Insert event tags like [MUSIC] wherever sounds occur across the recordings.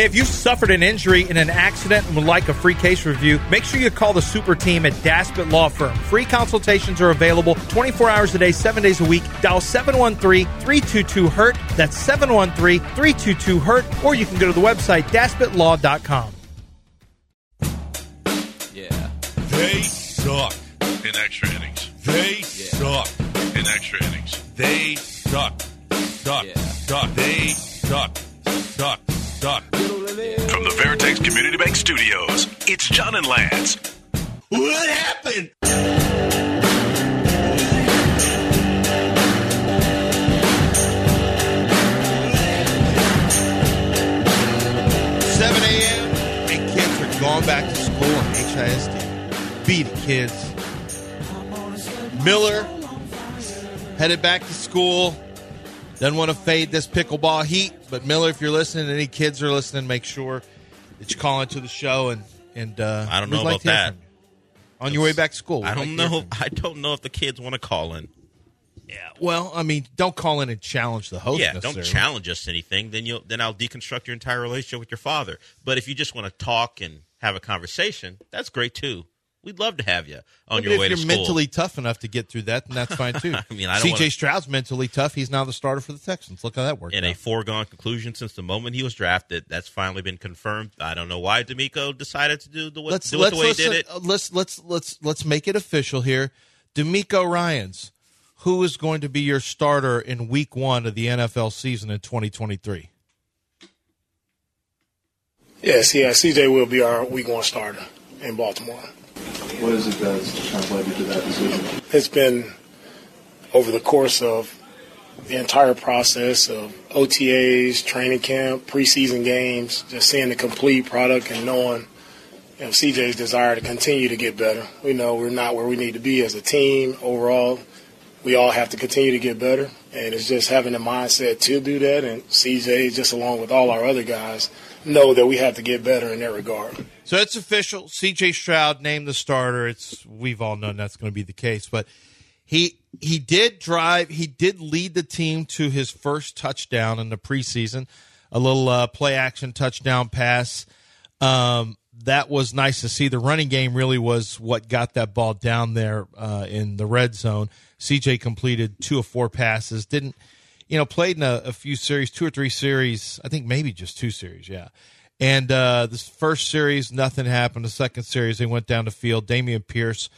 Hey, if you've suffered an injury in an accident and would like a free case review, make sure you call the super team at Daspit Law Firm. Free consultations are available 24 hours a day, 7 days a week. Dial 713-322-HURT. That's 713-322-HURT. Or you can go to the website, daspitlaw.com. Yeah. They suck. in extra innings. They suck. In extra innings. They suck. Suck. Yeah. Suck. They suck. From the Veritex Community Bank Studios, it's John and Lance. What happened? 7 a.m. and kids are going back to school on HISD. Beat it, kids. Miller headed back to school. Doesn't want to fade this pickleball heat, but Miller, if you're listening, any kids are listening, make sure that you call into the show and and uh, I don't know like about that. from you. On your way back to school, I don't like know. [LAUGHS] I don't know if the kids want to call in. Yeah, well, I mean, don't call in and challenge the host. yeah, don't challenge us anything. Then you'll then I'll deconstruct your entire relationship with your father. But if you just want to talk and have a conversation, that's great too. We'd love to have you on your way to But your if you're mentally tough enough to get through that, then that's fine too. [LAUGHS] I mean, I don't CJ wanna- Stroud's mentally tough. He's now the starter for the Texans. Look how that worked. in out. a foregone conclusion since the moment he was drafted. That's finally been confirmed. I don't know why DeMeco decided to do the, let's do it let's the way he did it. uh, let's let's let's let's make it official here. DeMeco Ryans, who is going to be your starter in Week One of the NFL season in 2023? Yes, yeah, CJ will be our week one starter in Baltimore. What is it that's translated to that decision? It's been over the course of the entire process of OTAs, training camp, preseason games, just seeing the complete product and knowing you know, CJ's desire to continue to get better. We know we're not where we need to be as a team overall. We all have to continue to get better, and it's just having the mindset to do that. And CJ, just along with all our other guys, know that we have to get better in that regard. So it's official. CJ Stroud named the starter. It's we've all known that's going to be the case, but he he did drive. He did lead the team to his first touchdown in the preseason, a little uh, play action touchdown pass. Um, that was nice to see. The running game really was what got that ball down there uh, in the red zone. CJ completed two of four passes. Didn't you know played in a, a few series, two or three series. I think maybe just two series. Yeah. And uh, this first series, nothing happened. The second series, they went down the field. Dameon Pierce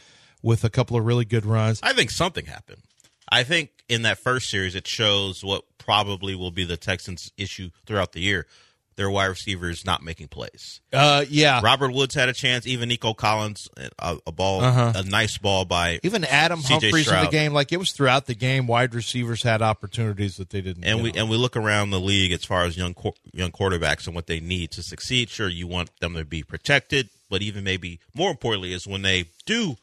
with a couple of really good runs. I think something happened. I think in that first series, it shows what probably will be the Texans' issue throughout the year. Their wide receivers not making plays. Uh, yeah, Robert Woods had a chance. Even Nico Collins, a, a ball, Uh-huh. a nice ball by even Adam CJ Humphries in the game. Like it was throughout the game, wide receivers had opportunities that they didn't. and we on. and we look around the league as far as young young quarterbacks and what they need to succeed. Sure, you want them to be protected, but even maybe more importantly is when they do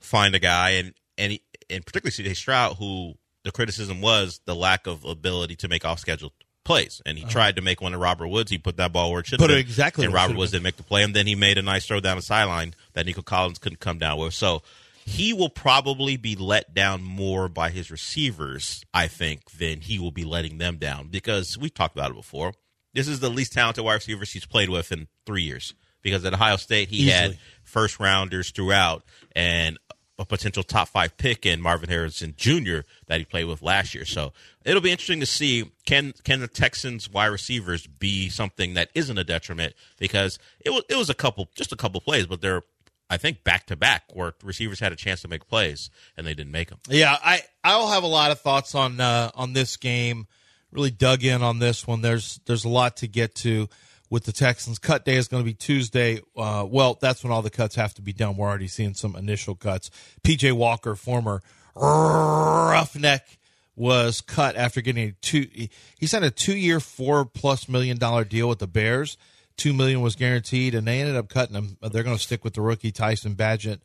find a guy and and he, and particularly CJ Stroud, who the criticism was the lack of ability to make off schedule plays, and he tried to make one to Robert Woods. He put that ball where it should Uh-huh. Put have it been, exactly and Robert Woods didn't make the play, and then he made a nice throw down the sideline that Nico Collins couldn't come down with. So he will probably be let down more by his receivers, I think, than he will be letting them down because we've talked about it before. This is the least talented wide receivers he's played with in three years because at Ohio State he had first rounders throughout and a potential top five pick in Marvin Harrison Jr. that he played with last year. So it'll be interesting to see can can the Texans wide receivers be something that isn't a detriment because it was it was a couple just a couple plays, but they're I think back to back where receivers had a chance to make plays and they didn't make them. Yeah, I I'll have a lot of thoughts on uh, on this game. Really dug in on this one. There's there's a lot to get to with the Texans. Cut day is going to be Tuesday. Uh, well, that's when all the cuts have to be done. We're already seeing some initial cuts. PJ Walker, former roughneck, was cut after getting a two. He, signed a two year, four plus million dollar deal with the Bears. Two million was guaranteed, and they ended up cutting him. They're going to stick with the rookie Tyson Bagent.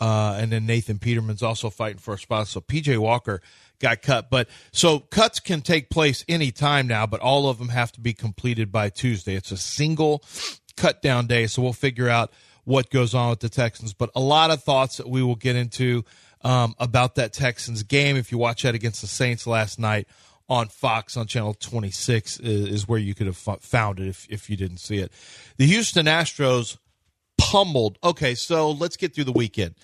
Uh, and then Nathan Peterman's also fighting for a spot. So PJ Walker got cut. But so cuts can take place any time now, but all of them have to be completed by Tuesday. It's a single cut down day. So we'll figure out what goes on with the Texans. But a lot of thoughts that we will get into um, about that Texans game. If you watch that against the Saints last night on Fox on channel 26 is, is where you could have found it if, if you didn't see it. The Houston Astros pummeled. Okay, so let's get through the weekend.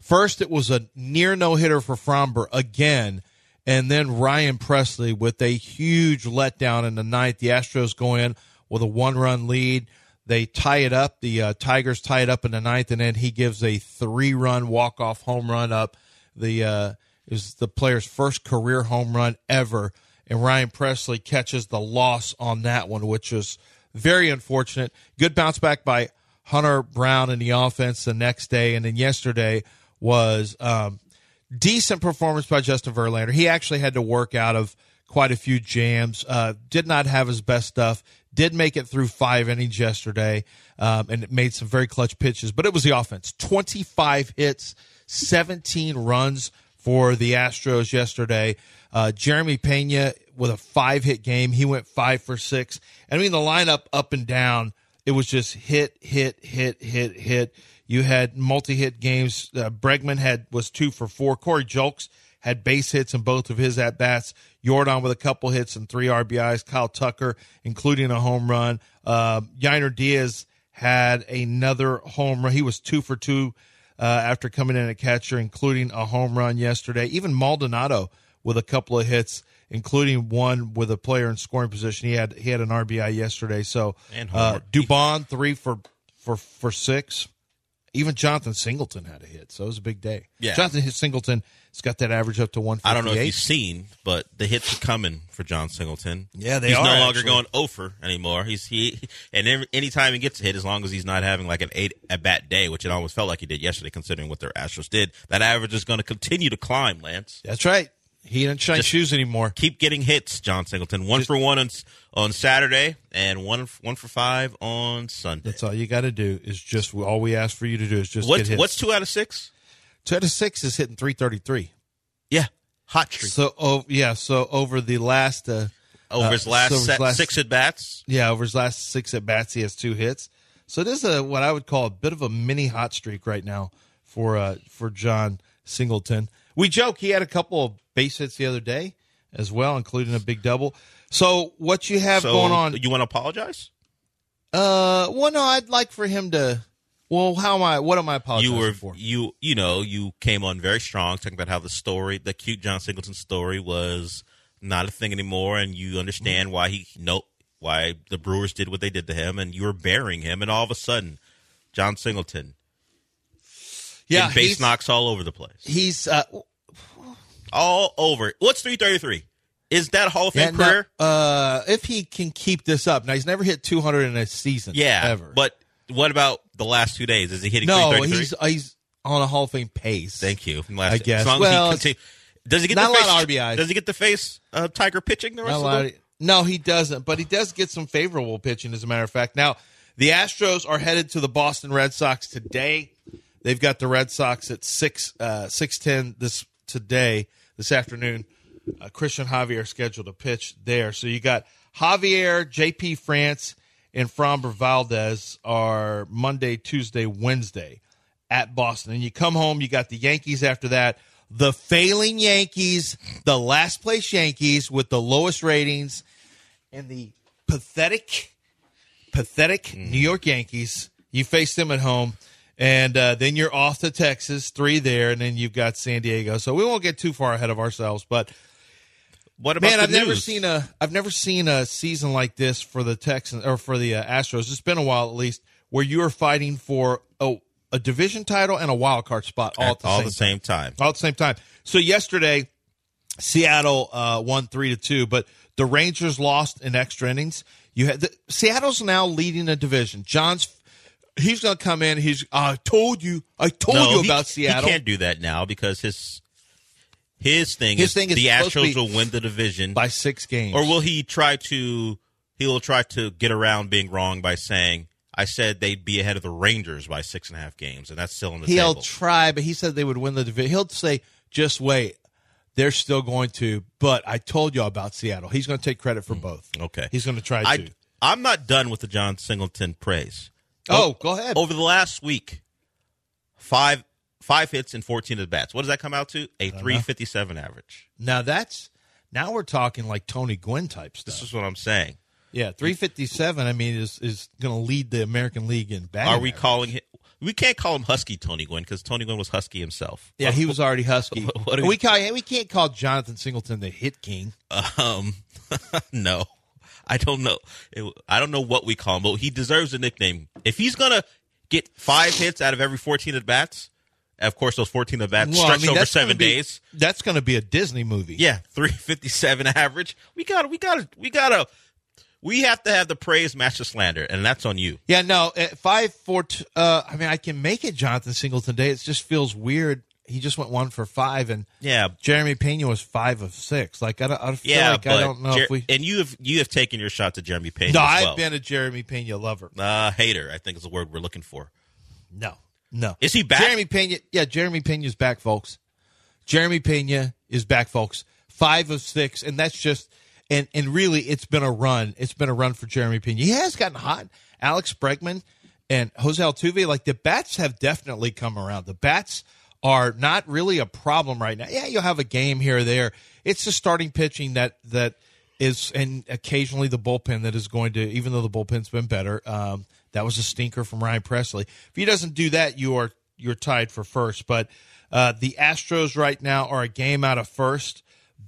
First, it was a near no hitter for Framber again, and then Ryan Pressly with a huge letdown in the ninth. The Astros go in with a one run lead. They tie it up. The uh, Tigers tie it up in the ninth, and then he gives a three run walk off home run up. The uh, is the player's first career home run ever, and Ryan Pressly catches the loss on that one, which was very unfortunate. Good bounce back by Hunter Brown in the offense the next day, and then yesterday was um, decent performance by Justin Verlander. He actually had to work out of quite a few jams. Uh, did not have his best stuff. Did make it through five innings yesterday, um, and it made some very clutch pitches. But it was the offense: twenty-five hits, seventeen runs for the Astros yesterday. Uh, Jeremy Pena with a five-hit game. He went five for six. I mean, the lineup up and down. It was just hit, hit, hit, hit, hit. You had multi-hit games. Uh, Bregman had was two for four. Corey Julks had base hits in both of his at bats. Yordan with a couple hits and three RBIs. Kyle Tucker, including a home run. Uh, Yainer Diaz had another home run. He was two for two uh, after coming in at catcher, including a home run yesterday. Even Maldonado with a couple of hits, including one with a player in scoring position. He had he had an RBI yesterday. So And uh. Dubon three for for for six. Even Jonathan Singleton had a hit, so it was a big day. Yeah. Jonathan Singleton has got that average up to one. I don't know if you've seen, but the hits are coming for John Singleton. Yeah, they he's are, He's no longer actually. going over anymore. He's he and every, anytime he gets a hit, as long as he's not having like an eight at bat day, which it almost felt like he did yesterday, considering what their Astros did, that average is going to continue to climb. Lance, That's right. He didn't shine Just- shoes anymore. keep getting hits, John Singleton. One for one on on Saturday and one one for five on Sunday. That's all you got to do. Is just all we ask for you to do is just What's get hits. what's two out of six? two out of six is hitting three thirty three. Yeah, hot streak So oh yeah, so over the last uh, over uh, his last, so his set, last- six at bats. yeah over his last six at bats he has two hits. So it is a what I would call a bit of a mini hot streak right now for uh for John Singleton. We joke he had a couple of base hits the other day as well, including a big double. So what you have So going on? you want to apologize? Uh, well, no, I'd like for him to. Well, how am I? What am I apologizing you were for? you you know you came on very strong talking about how the story the cute john singleton story was not a thing anymore and you understand why he no why the brewers did what they did to him and you were burying him and all of a sudden john singleton Yeah, base knocks all over the place he's uh, all over what's 333 is that a hall of yeah, fame now, uh, if he can keep this up. Now he's never hit 200 in a season. yeah ever. but what about the last two days is he hitting no, he's he's on a Hall of Fame pace. Thank you. Last, I guess. As long Well, as he continue, does he get not the a lot of RBIs. Does he get the face uh, Tiger pitching the rest a of the of- no, he doesn't. But he does get some favorable pitching, as a matter of fact. Now the Astros are headed to the Boston Red Sox today. They've got the Red Sox at six uh, six ten this today this afternoon. Uh, Cristian Javier scheduled to pitch there. So you got Javier, J.P. France, and Framber Valdez are Monday, Tuesday, Wednesday at Boston. And you come home, you got the Yankees after that. The failing Yankees, the last place Yankees with the lowest ratings, and the pathetic, pathetic New York Yankees. You face them at home. And uh, then you're off to Texas, three there, and then you've got San Diego. So we won't get too far ahead of ourselves, but What about Man, I've never seen a I've never seen a season like this for the Texans or for the uh, Astros. It's been a while at least where you are fighting for oh, a division title and a wild card spot all at the all same the same time. all at the same time. So yesterday, Seattle uh, won three to two, but the Rangers lost in extra innings. You had the, Seattle's now leading the division. John's he's going to come in. He's I told you, I told no, you he- about Seattle. He can't do that now because his his thing His is thing is the Astros will win the division, by six games, or will he try to? He will try to get around being wrong by saying, "I said they'd be ahead of the Rangers by six and a half games, and that's still on the He'll table." try, but he said they would win the division. He'll say, "Just wait, they're still going to." But I told y'all about Seattle. He's going to take credit for hmm, both. okay, He's going to try I, to. I'm not done with the John Singleton praise. Oh, go ahead. Over the last week, five five hits and 14 at bats. What does that come out to? A 357 average. Now that's Now we're talking like Tony Gwynn type stuff. This is what I'm saying. yeah, 357. I mean, is is going to lead the American League in batting. Are we average. calling him? We can't call him Husky Tony Gwynn because Tony Gwynn was Husky himself. Yeah, he was already husky. [LAUGHS] What we, we- call, we can't call Jonathan Singleton the hit king. Um, [LAUGHS] no, I don't know. It, I don't know what we call him, but he deserves a nickname. If he's gonna get five hits out of every 14 at bats, of course those 14 at bats Well, I mean, over gonna seven be- days. That's going to be a Disney movie. Yeah, 357 average. We got to we got to we got to we have to have the praise match the slander, and that's on you. Yeah, no, at five four. T- uh, I mean, I can make it Jonathan Singleton Day. It just feels weird. He just went one for five, and Yeah, Jeremy Pena was five of six. Like I don't, I feel yeah, like I don't know Jer- if we. and you have you have taken your shot to Jeremy Pena. No, I've well. been a Jeremy Pena lover. uh, hater. I think is the word we're looking for. No, no. Is he back? Jeremy Pena. Yeah, Jeremy Pena's back, folks. Jeremy Pena is back, folks. Five of six, and that's just and and really, it's been a run. It's been a run for Jeremy Pena. He has gotten hot. Alex Bregman and Jose Altuve, like the bats have definitely come around. The bats are not really a problem right now. Yeah, you'll have a game here or there. It's the starting pitching that that is, and occasionally the bullpen that is going to, even though the bullpen's been better. Um, that was a stinker from Ryan Pressly. If he doesn't do that, you are you're tied for first. But uh, the Astros right now are a game out of first,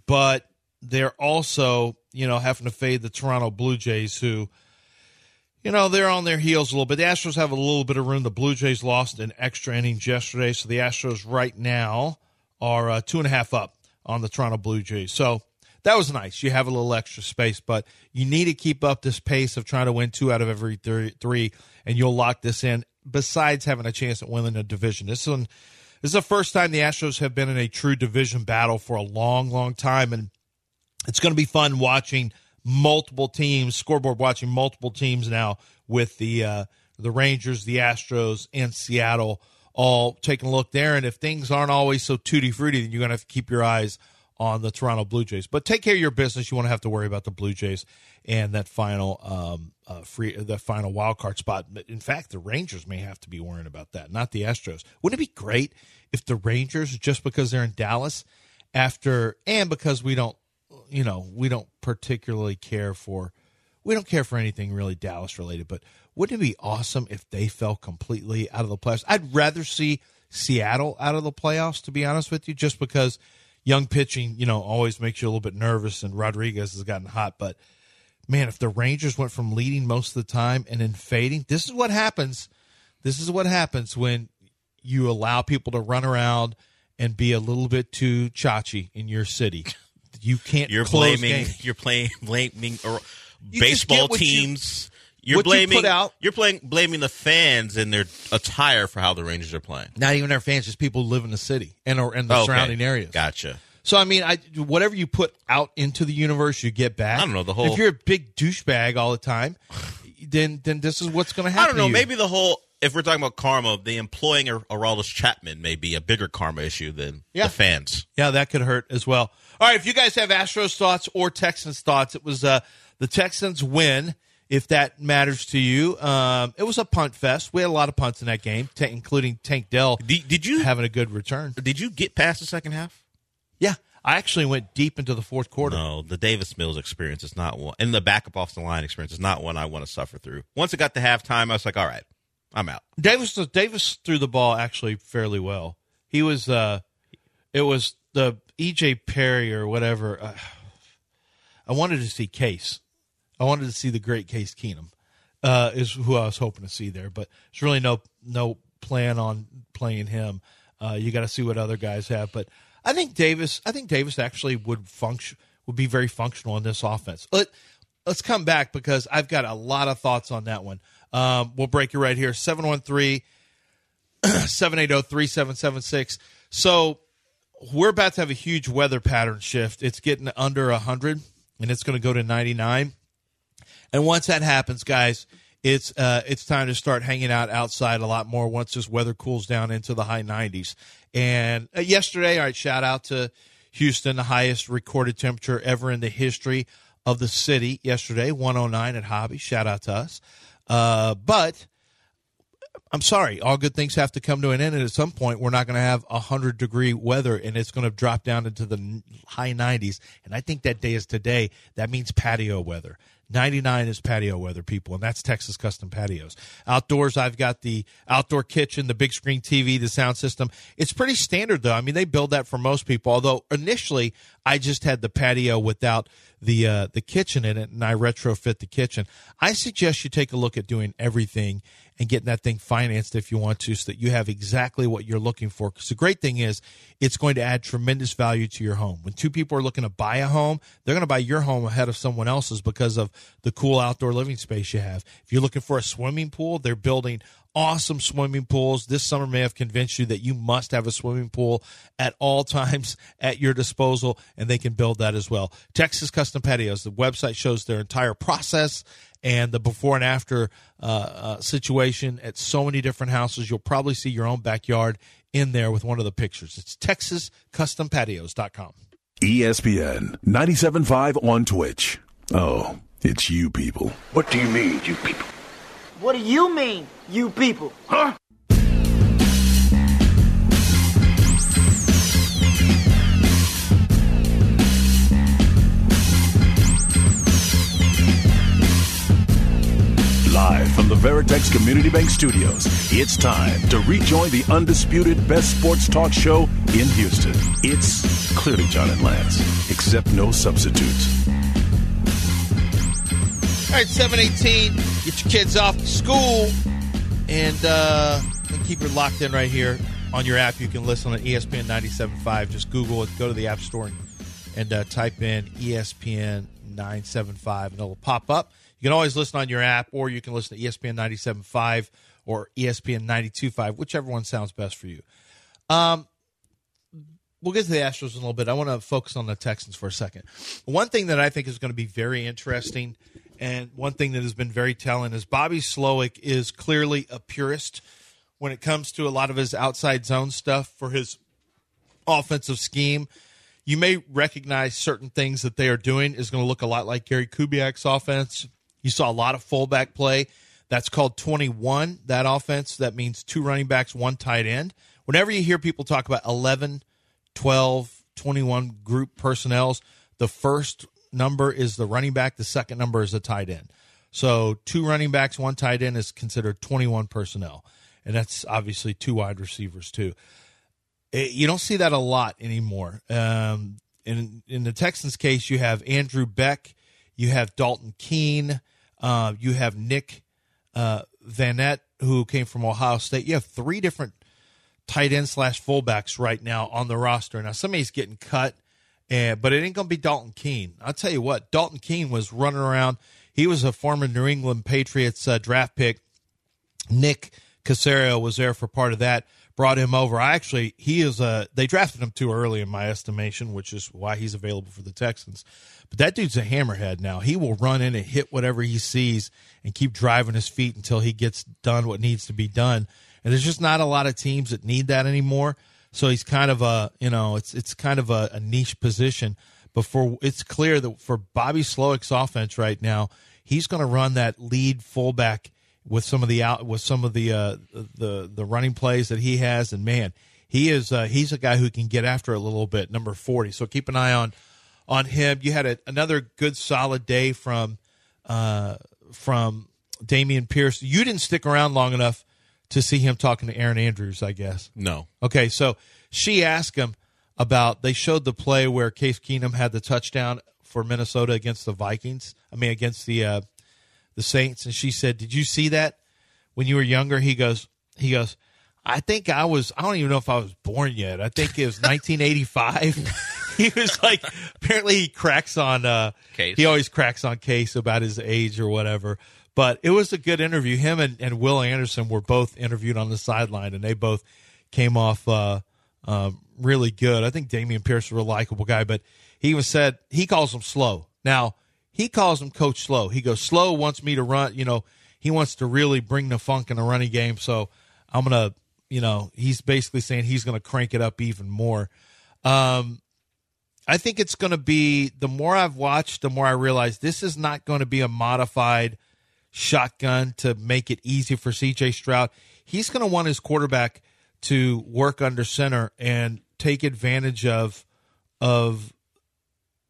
but they're also you know having to fade the Toronto Blue Jays, who you know they're on their heels a little bit. The Astros have a little bit of room. The Blue Jays lost in extra innings yesterday, so the Astros right now are uh, two and a half up on the Toronto Blue Jays. So that was nice. You have a little extra space, but you need to keep up this pace of trying to win two out of every three, three and you'll lock this in. Besides having a chance at winning a division, this one this is the first time the Astros have been in a true division battle for a long, long time, and it's going to be fun watching multiple teams scoreboard watching multiple teams now with the uh, the Rangers, the Astros, and Seattle all taking a look there. And if things aren't always so tutti frutti, then you're going to have to keep your eyes on the Toronto Blue Jays. But take care of your business. You won't have to worry about the Blue Jays and that final um, uh, free the final wild card spot. In fact, the Rangers may have to be worrying about that, not the Astros. Wouldn't it be great if the Rangers, just because they're in Dallas, after and because we don't, you know, we don't particularly care for, we don't care for anything really Dallas related. But wouldn't it be awesome if they fell completely out of the playoffs? I'd rather see Seattle out of the playoffs, to be honest with you, just because young pitching, you know, always makes you a little bit nervous, and Rodriguez has gotten hot. But man, if the Rangers went from leading most of the time and then fading, this is what happens. This is what happens when you allow people to run around and be a little bit too chachi in your city. You can't. You're blaming. games. You're playing blaming or You baseball teams. You, are what you blaming. out. You're playing blaming the fans and their attire for how the Rangers are playing. Not even their fans, just people who live in the city and or in the Okay. surrounding areas. Gotcha. So I mean, I whatever you put out into the universe, you get back. I don't know, the whole- If you're a big douchebag all the time, then then this is what's going to happen. I don't know. Maybe the whole. If we're talking about karma, the employing a Aroldis Chapman may be a bigger karma issue than Yeah. the fans. Yeah, that could hurt as well. All right, if you guys have Astros thoughts or Texans thoughts, it was uh, the Texans win. If that matters to you, um, it was a punt fest. We had a lot of punts in that game, ta including Tank Dell Did, did you having a good return. did you get past the second half? Yeah, I actually went deep into the fourth quarter. No, the Davis Mills experience is not one, and the backup off the line experience is not one I want to suffer through. Once it got to halftime, I was like, all right, I'm out. Davis Davis threw the ball actually fairly well. He was uh it was the EJ Perry or whatever. Uh, I wanted to see Case. I wanted to see the great Case Keenum. Uh, is who I was hoping to see there, but there's really no no plan on playing him. Uh, you got to see what other guys have, but I think Davis. I think Davis actually would function would be very functional in this offense. Let Let's come back because I've got a lot of thoughts on that one. Um, we'll break it right here. 713 [CLEARS THROAT] 780 3776. So we're about to have a huge weather pattern shift. It's getting under 100 and it's going to go to 99. And once that happens, guys, it's uh, it's time to start hanging out outside a lot more once this weather cools down into the high 90s. And uh, yesterday, all right, shout out to Houston, the highest recorded temperature ever in the history of the city yesterday, 109 at Hobby. Shout out to us. Uh, but I'm sorry, all good things have to come to an end, and at some point, we're not going to have 100 degree weather, and it's going to drop down into the high 90s. And I think that day is today. That means patio weather. 99 is patio weather, people, and that's Texas Custom Patios. Outdoors, I've got the outdoor kitchen, the big screen TV, the sound system. It's pretty standard, though. I mean, they build that for most people. Although initially, I just had the patio without the uh, the kitchen in it, and I retrofit the kitchen. I suggest you take a look at doing everything and getting that thing financed if you want to, so that you have exactly what you're looking for. Because the great thing is, it's going to add tremendous value to your home. When two people are looking to buy a home, they're going to buy your home ahead of someone else's because of the cool outdoor living space you have. If you're looking for a swimming pool, they're building awesome swimming pools. This summer may have convinced you that you must have a swimming pool at all [LAUGHS] times at your disposal, and they can build that as well. Texas Custom Patios, the website shows their entire process and the before and after uh, uh, situation at so many different houses. You'll probably see your own backyard in there with one of the pictures. It's texascustompatios.com. ESPN 97.5 on Twitch. Oh, it's you people. What do you mean, you people? What do you mean, you people? Huh? Live from the Veritex Community Bank Studios, it's time to rejoin the undisputed best sports talk show in Houston. It's clearly John and Lance, except no substitutes. All right, 718, get your kids off to school and, uh, keep it locked in right here on your app. You can listen on ESPN 97.5. Just Google it, go to the App Store and, and uh, type in ESPN 975 and it'll pop up. You can always listen on your app, or you can listen to ESPN 97.5 or ESPN 92.5, whichever one sounds best for you. Um, we'll get to the Astros in a little bit. I want to focus on the Texans for a second. One thing that I think is going to be very interesting, and one thing that has been very telling, is Bobby Slowik is clearly a purist when it comes to a lot of his outside zone stuff for his offensive scheme. You may recognize certain things that they are doing is going to look a lot like Gary Kubiak's offense. You saw a lot of fullback play. That's called 21, that offense. That means two running backs, one tight end. Whenever you hear people talk about 11, 12, 21 group personnels, the first number is the running back, the second number is the tight end. So two running backs, one tight end is considered 21 personnel. And that's obviously two wide receivers, too. It, you don't see that a lot anymore. Um, in, in the Texans' case, you have Andrew Beck, you have Dalton Keene, uh, you have Nick uh, Vannett, who came from Ohio State. You have three different tight end slash fullbacks right now on the roster. Now, somebody's getting cut, uh, but it ain't to be Dalton Keene. I'll tell you what, Dalton Keene was running around. He was a former New England Patriots uh, draft pick. Nick Caserio was there for part of that. Brought him over. I actually, he is a. They drafted him too early in my estimation, which is why he's available for the Texans. But that dude's a hammerhead now. He will run in and hit whatever he sees and keep driving his feet until he gets done what needs to be done. And there's just not a lot of teams that need that anymore. So he's kind of a, you know, it's it's kind of a, a niche position. But for it's clear that for Bobby Slowik's offense right now, he's going to run that lead fullback with some of the out with some of the uh, the the running plays that he has. And man, he is uh, he's a guy who can get after a little bit. Number forty. So keep an eye on on him. You had a, another good solid day from uh, from Dameon Pierce. You didn't stick around long enough to see him talking to Erin Andrews, I guess. No. Okay, so she asked him about. They showed the play where Case Keenum had the touchdown for Minnesota against the Vikings. I mean, against the uh, the Saints, and she said, "Did you see that when you were younger?" He goes, "He goes." I think I was. I don't even know if I was born yet. I think it was [LAUGHS] 1985. [LAUGHS] he was like, apparently he cracks on. Uh, Case. He always cracks on Case about his age or whatever. But it was a good interview. Him and, and Will Anderson were both interviewed on the sideline, and they both came off uh, uh, really good. I think Dameon Pierce is a likable guy, but he was said he calls him slow. Now he calls him Coach Slow. He goes, Slow wants me to run. You know, he wants to really bring the funk in the running game. So I'm gonna, you know, he's basically saying he's gonna crank it up even more. Um, I think it's to be the more I've watched, the more I realize this is not going to be a modified shotgun to make it easy for CJ Stroud. He's going to want his quarterback to work under center and take advantage of of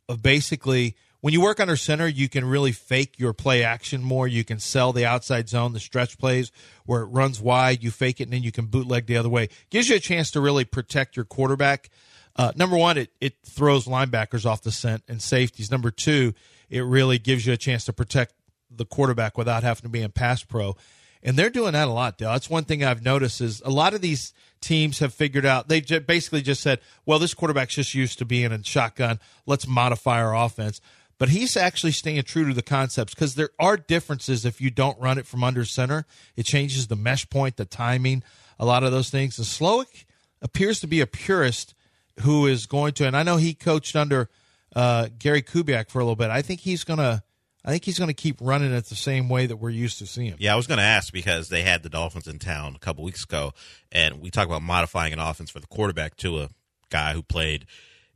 of basically when you work under center, you can really fake your play action more. You can sell the outside zone, the stretch plays where it runs wide, you fake it, and then you can bootleg the other way. Gives you a chance to really protect your quarterback. Uh, number one, it, it throws linebackers off the scent and safeties. Number two, it really gives you a chance to protect the quarterback without having to be in pass pro. And they're doing that a lot, Dale. That's one thing I've noticed is a lot of these teams have figured out. They basically just said, "Well, this quarterback's just used to being in shotgun. Let's modify our offense." But he's actually staying true to the concepts because there are differences if you don't run it from under center. It changes the mesh point, the timing, a lot of those things. And Slowik appears to be a purist who is going to, and I know he coached under uh, Gary Kubiak for a little bit. I think he's going to I think he's going to keep running it the same way that we're used to seeing. Him. Yeah, I was going to ask because they had the Dolphins in town a couple weeks ago, and we talk about modifying an offense for the quarterback to a guy who played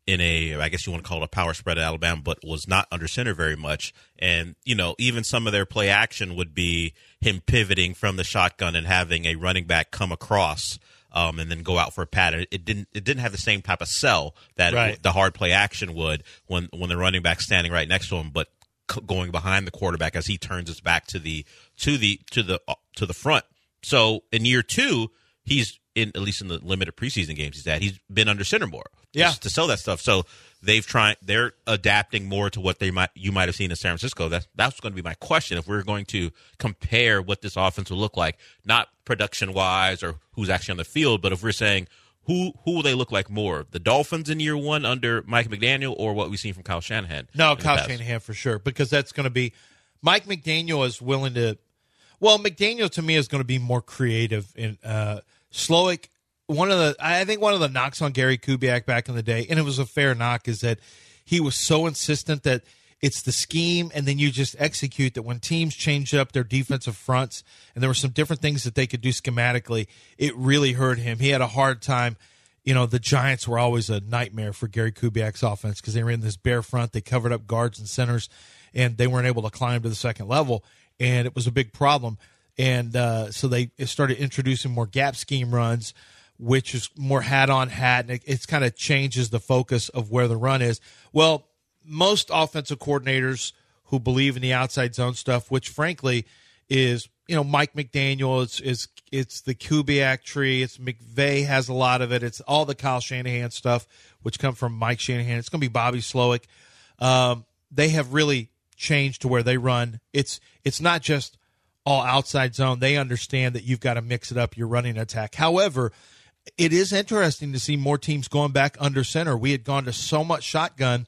in a, I guess you want to call it a power spread at Alabama, but was not under center very much. And, you know, even some of their play action would be him pivoting from the shotgun and having a running back come across. Um, and then go out for a pattern. It didn't. It didn't have the same type of sell that right. the hard play action would when when the running back standing right next to him. But going behind the quarterback as he turns his back to the to the to the uh, to the front. So in year two, he's in at least in the limited preseason games he's at. he's been under center more. Yeah, to sell that stuff. So they've tried. They're adapting more to what they might you might have seen in San Francisco. That's that's going to be my question. If we're going to compare what this offense will look like, not production wise or who's actually on the field, but if we're saying who who will they look like more? The Dolphins in year one under Mike McDaniel, or what we've seen from Kyle Shanahan? No, Kyle Shanahan for sure, because that's going to be Mike McDaniel is willing to. Well, McDaniel to me is going to be more creative in uh, Slowik. One of the I think one of the knocks on Gary Kubiak back in the day, and it was a fair knock, is that he was so insistent that it's the scheme and then you just execute that when teams change up their defensive fronts and there were some different things that they could do schematically it really hurt him. He had a hard time. You know the giants were always a nightmare for gary kubiak's offense because they were in this bare front they covered up guards and centers and they weren't able to climb to the second level and it was a big problem. And uh, so they started introducing more gap scheme runs which is more hat on hat and it, it's kind of changes the focus of where the run is. Well most offensive coordinators who believe in the outside zone stuff, which frankly is you know Mike McDaniel. It's it's it's the Kubiak tree. It's McVay has a lot of it. It's all the Kyle Shanahan stuff, which come from Mike Shanahan. It's going to be Bobby Slowik. Um, they have really changed to where they run. It's it's not just all outside zone. They understand that you've got to mix it up. Your running attack. However, it is interesting to see more teams going back under center. We had gone to so much shotgun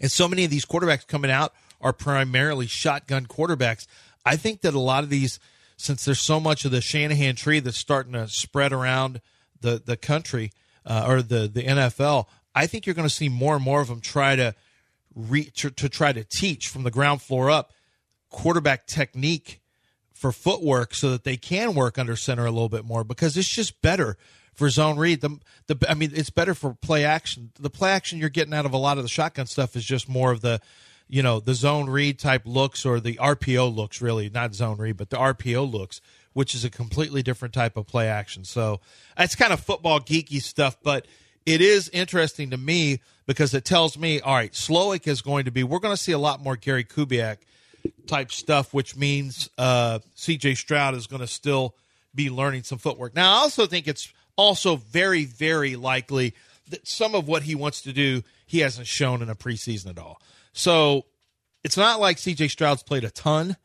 and so many of these quarterbacks coming out are primarily shotgun quarterbacks. I think that a lot of these, since there's so much of the Shanahan tree that's starting to spread around the the country uh, or the the NFL, I think you're going to see more and more of them try to, re, to to try to teach from the ground floor up quarterback technique for footwork so that they can work under center a little bit more because it's just better for zone read. The the I mean, it's better for play action. The play action you're getting out of a lot of the shotgun stuff is just more of the, you know, the zone read type looks or the RPO looks. Really, not zone read, but the RPO looks, which is a completely different type of play action. So it's kind of football geeky stuff, but it is interesting to me because it tells me, all right, Slowik is going to be. We're going to see a lot more Gary Kubiak type stuff, which means uh, C.J. Stroud is going to still be learning some footwork. Now, I also think it's also very, very likely that some of what he wants to do, he hasn't shown in a preseason at all. So it's not like CJ Stroud's played a ton.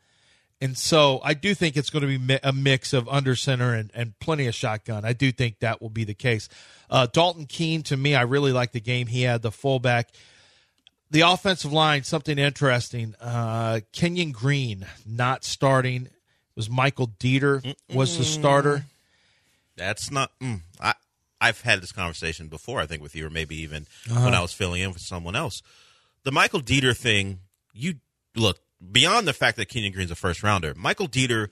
And so I do think it's going to be a mix of under center and, and plenty of shotgun. I do think that will be the case. Uh, Dalton Keene, to me, I really like the game he had, the fullback. The offensive line, something interesting. Uh, Kenyon Green not starting. It was Michael Deiter was the starter. That's not. Mm, I I've had this conversation before. I think with you, or maybe even uh-huh. when I was filling in for someone else. The Michael Deiter thing. You look beyond the fact that Kenyon Green's a first rounder. Michael Deiter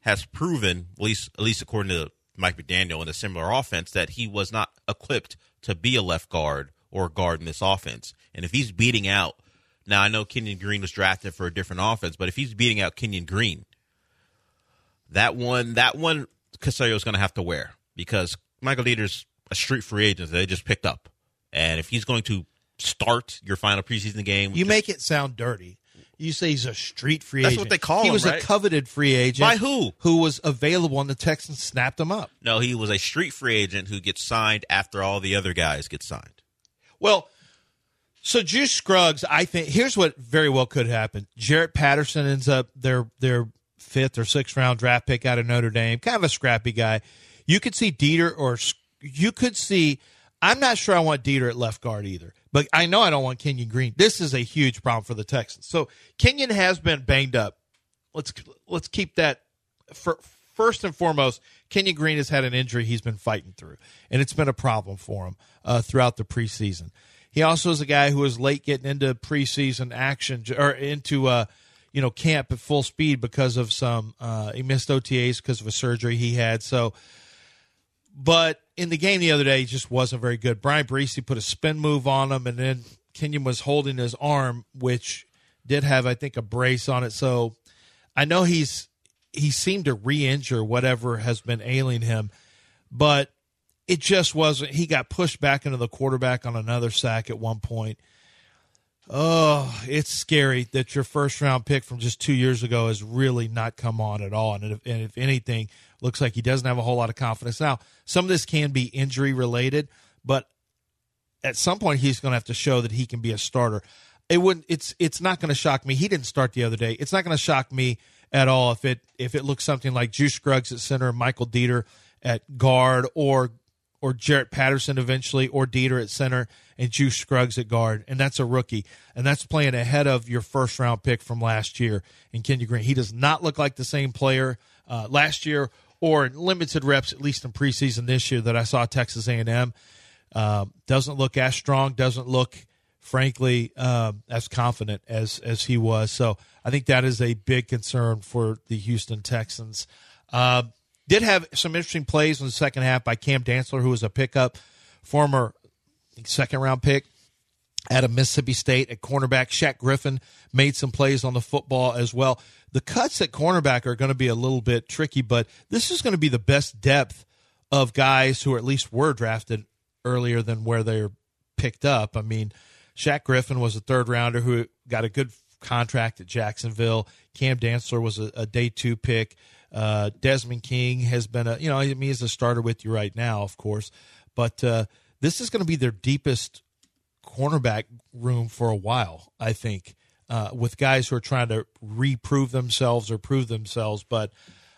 has proven, at least at least according to Mike McDaniel in a similar offense, that he was not equipped to be a left guard or guard in this offense. And if he's beating out, now I know Kenyon Green was drafted for a different offense, but if he's beating out Kenyon Green that one, that one, Caserio's going to have to wear because Michael Deiter's a street free agent that they just picked up, and if he's going to start your final preseason game, You make it sound dirty. You say he's a street free That's agent. That's what they call he him, He was right? a coveted free agent. By who? Who was available, and the Texans snapped him up. no, he was a street free agent who gets signed after all the other guys get signed. Well, so Juice Scruggs, I think here's what very well could happen. Jarrett Patterson ends up their their fifth or sixth round draft pick out of Notre Dame, kind of a scrappy guy. You could see Deiter, or you could see. I'm not sure I want Deiter at left guard either, but I know I don't want Kenyon Green. This is a huge problem for the Texans. So Kenyon has been banged up. Let's let's keep that for, first and foremost. Kenyon Green has had an injury he's been fighting through, and it's been a problem for him uh, throughout the preseason. He also is a guy who was late getting into preseason action or into uh, you know camp at full speed because of some uh, he missed OTAs because of a surgery he had. So, but in the game the other day, he just wasn't very good. Bryan Bresee put a spin move on him, and then Kenyon was holding his arm, which did have I think a brace on it. So I know he's he seemed to re-injure whatever has been ailing him, but it just wasn't. He got pushed back into the quarterback on another sack at one point. Oh, it's scary that your first round pick from just two years ago has really not come on at all. And if, and if anything, looks like he doesn't have a whole lot of confidence. Now, some of this can be injury related, but at some point he's going to have to show that he can be a starter. It wouldn't. It's it's not going to shock me. He didn't start the other day. It's not going to shock me at all if it if it looks something like Juice Scruggs at center, Michael Deiter at guard, or or Jarrett Patterson eventually, or Deiter at center and Juice Scruggs at guard, and that's a rookie, and that's playing ahead of your first round pick from last year in Kenyon Green. He does not look like the same player uh, last year or limited reps, at least in preseason this year that I saw Texas A&M. Uh, doesn't look as strong. Doesn't look, frankly, uh, as confident as as he was. So I think that is a big concern for the Houston Texans. Did have some interesting plays in the second half by Cam Dantzler, who was a pickup, former second round pick out of Mississippi State at cornerback. Shaq Griffin made some plays on the football as well. The cuts at cornerback are going to be a little bit tricky, but this is going to be the best depth of guys who at least were drafted earlier than where they're picked up. I mean, Shaq Griffin was a third rounder who got a good contract at Jacksonville. Cam Dantzler was a, a day two pick. Uh, Desmond King has been a, you know, I mean, he's a starter with you right now, of course, but uh, this is going to be their deepest cornerback room for a while, I think, uh, with guys who are trying to reprove themselves or prove themselves. But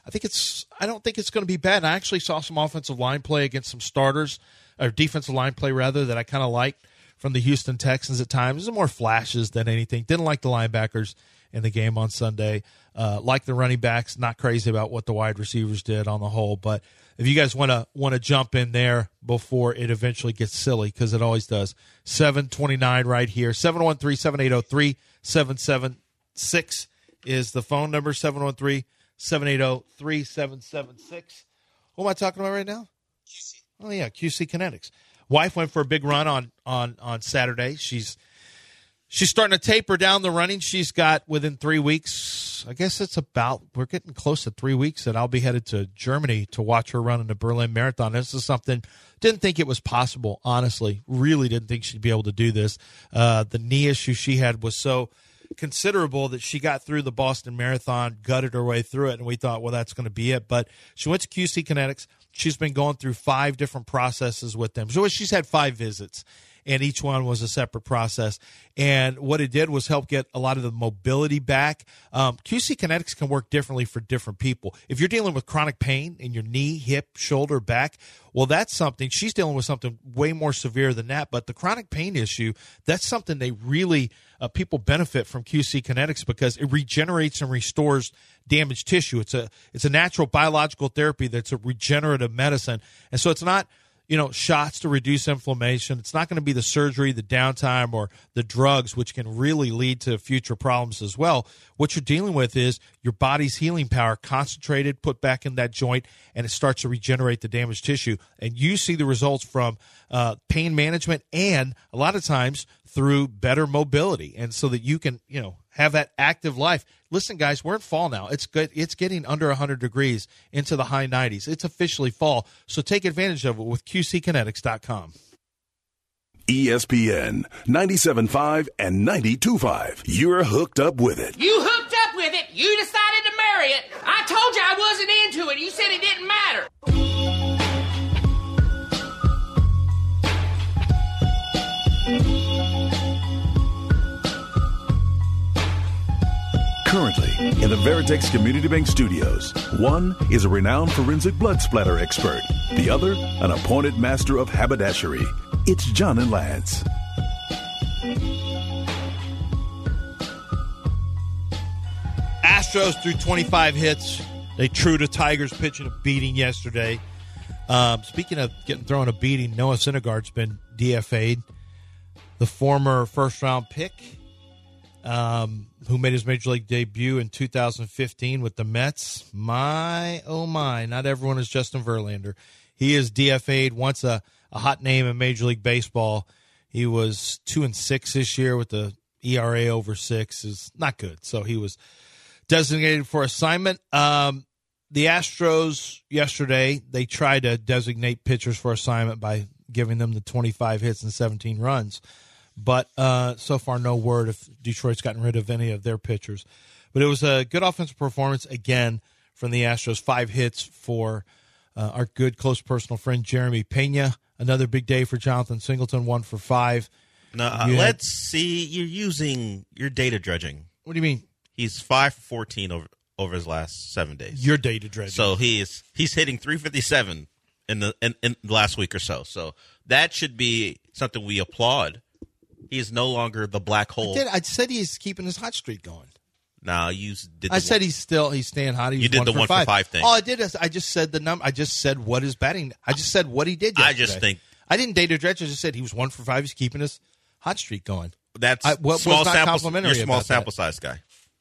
I think it's, I don't think it's going to be bad. I actually saw some offensive line play against some starters, or defensive line play rather, that I kind of liked from the Houston Texans at times. There's more flashes than anything. Didn't like the linebackers in the game on Sunday. Uh, like the running backs, not crazy about what the wide receivers did on the whole. But if you guys want to want to jump in there before it eventually gets silly, because it always does. Seven twenty nine right here. 713-780-3776 is the phone number. 713-780-3776. Who am I talking about right now? QC. Oh yeah, QC Kinetics. Wife went for a big run on on on Saturday. She's she's starting to taper down the running. She's got within three weeks. I guess it's about we're getting close to three weeks that I'll be headed to Germany to watch her run in the Berlin Marathon. This is something didn't think it was possible. Honestly, really didn't think she'd be able to do this. Uh, the knee issue she had was so considerable that she got through the Boston Marathon, gutted her way through it, and we thought, well, that's going to be it. But she went to QC Kinetics. She's been going through five different processes with them. So she's had five visits, and each one was a separate process. And what it did was help get a lot of the mobility back. Um, QC Kinetics can work differently for different people. If you're dealing with chronic pain in your knee, hip, shoulder, back, well, that's something. She's dealing with something way more severe than that. But the chronic pain issue, that's something they really uh, people benefit from QC Kinetics because it regenerates and restores damaged tissue. It's a it's a natural biological therapy that's a regenerative medicine, and so it's not you know shots to reduce inflammation. It's not going to be the surgery, the downtime, or the drugs, which can really lead to future problems as well. What you're dealing with is your body's healing power concentrated, put back in that joint, and it starts to regenerate the damaged tissue. And you see the results from uh, pain management, and a lot of times through better mobility, and so that you can you know have that active life. Listen, guys, we're in fall now. It's good. It's getting under 100 degrees into the high 90s. It's officially fall, so take advantage of it with QCKinetics.com. ESPN 97.5 and 92.5. You're hooked up with it. You hooked up with it. You decided to marry it. I told you I wasn't into it. You said it didn't matter. Currently, in the Veritex Community Bank Studios, one is a renowned forensic blood splatter expert, the other, an appointed master of haberdashery. It's John and Lance. Astros threw 25 hits. They true to Tigers pitching a beating yesterday. Um, speaking of getting thrown a beating, Noah Syndergaard's been DFA'd. The former first round pick, um, who made his major league debut in 2015 with the Mets. My, oh my, not everyone is Justin Verlander. He is DFA'd, once a, a hot name in Major League Baseball. He was two and six this year with the ERA over six is not good. So he was designated for assignment. Um, the Astros yesterday they tried to designate pitchers for assignment by giving them the 25 hits and 17 runs, but uh, so far no word if Detroit's gotten rid of any of their pitchers. But it was a good offensive performance again from the Astros. Five hits for uh, our good close personal friend Jeremy Pena. Another big day for Jonathan Singleton. One for five. No, uh, let's see. You're using your data dredging. What do you mean? He's five for fourteen over over his last seven days. Your data dredging. So he is he's hitting 357 in the in, in the last week or so. So that should be something we applaud. He is no longer the black I hole. did. I said he's keeping his hot streak going. Now you did. I said one- he's still he's staying hot. He You was did one the for one for five. five thing. All I did is I just said the number. I just said what his batting. I just said what he did. Yesterday. I just think- I didn't date a dredge. I just said he was one for five. He's keeping his hot streak going. that's I- what was small not sample. complimentary You're a small about that? sample size guy.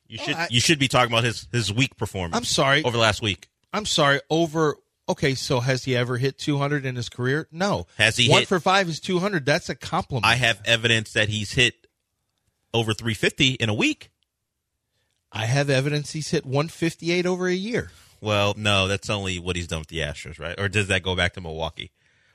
You oh, should I- you should be talking about his his week performance. I'm sorry. over the last week. I'm sorry. Over. Okay, so has he ever hit 200 in his career? No. Has he one hit- for five is 200? That's a compliment. I have evidence that he's hit over 350 in a week. I have evidence he's hit 158 over a year. Well, no, that's only what he's done with the Astros, right? Or does that go back to Milwaukee?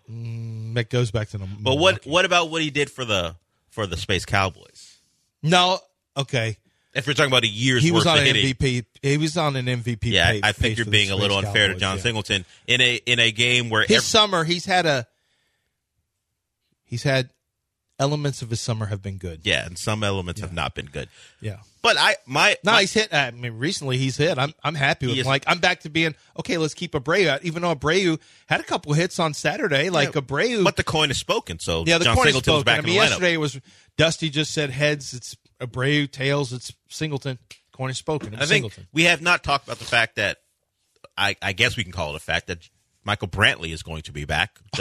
Mm, that goes back to the. But what what about what he did for the for the Space Cowboys? No. Okay. If you're talking about a year's He was worth on of an hitting, MVP. He was on an MVP. yeah, pay- I think you're being a little unfair to John yeah. Singleton in a in a game where His ev- summer, he's had a. He's had elements of his summer have been good. yeah, and some elements have not been good. Yeah. But I my No, my- he's hit. I mean, recently he's hit. I'm I'm happy with. Is- Like I'm back to being okay. Let's keep Abreu out, even though Abreu had a couple hits on Saturday. Like Yeah, Abreu, but the coin is spoken, so yeah, the John corner Singleton's spoke. back I in mean, the lineup. yesterday it was Dusty just said heads. It's Abreu. Tails. It's Singleton. Corner spoken. It's I think Singleton. we have not talked about the fact that I, I guess we can call it a fact that Michael Brantley is going to be back. [LAUGHS]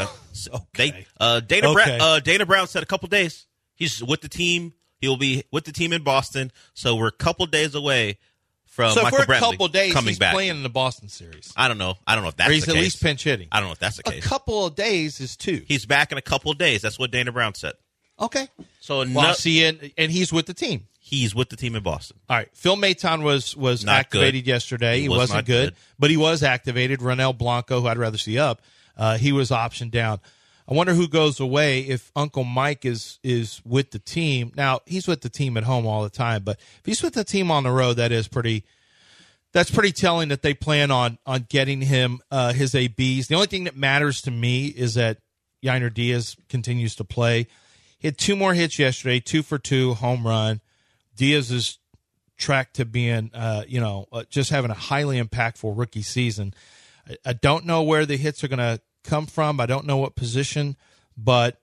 Okay. They, uh, Dana, Okay. Bra- uh, Dana Brown said a couple days. He's with the team. He'll be with the team in Boston. So we're a couple days away from so Michael for a Brantley couple days, coming he's back. playing in the Boston series. I don't know. I don't know if that's or he's at case. least pinch hitting. I don't know if that's the A case. couple of days is two. He's back in a couple of days. That's what Dana Brown said. Okay. So Well, no, see, and, and he's with the team. he's with the team in Boston. All right. Phil Maton was was Not activated good. yesterday. He He, was wasn't not good, good. but he was activated. Ronel Blanco, who I'd rather see up, uh, he was optioned down. I wonder who goes away if Uncle Mike is is with the team. Now he's with the team at home all the time, but if he's with the team on the road, that is pretty. That's pretty telling that they plan on on getting him uh, his ABs. The only thing that matters to me is that Yainer Diaz continues to play. He had two more hits yesterday, two for two, home run. Diaz is track to being, uh, you know, uh, just having a highly impactful rookie season. I, I don't know where the hits are going to come from. I don't know what position, but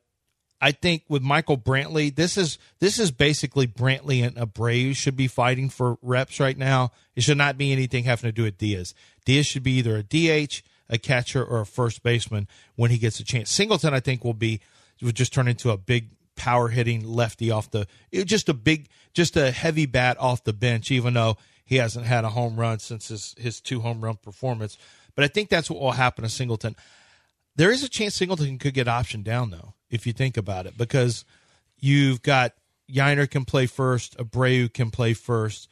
I think with Michael Brantley, this is this is basically Brantley and Abreu should be fighting for reps right now. It should not be anything having to do with Diaz. Diaz should be either a DH, a catcher, or a first baseman when he gets a chance. Singleton, I think, will be would just turn into a big power hitting lefty off the just a big just a heavy bat off the bench even though he hasn't had a home run since his his two home run performance but i think that's what will happen to singleton there is a chance singleton could get optioned down though if you think about it because you've got Yainer can play first. Abreu can play first.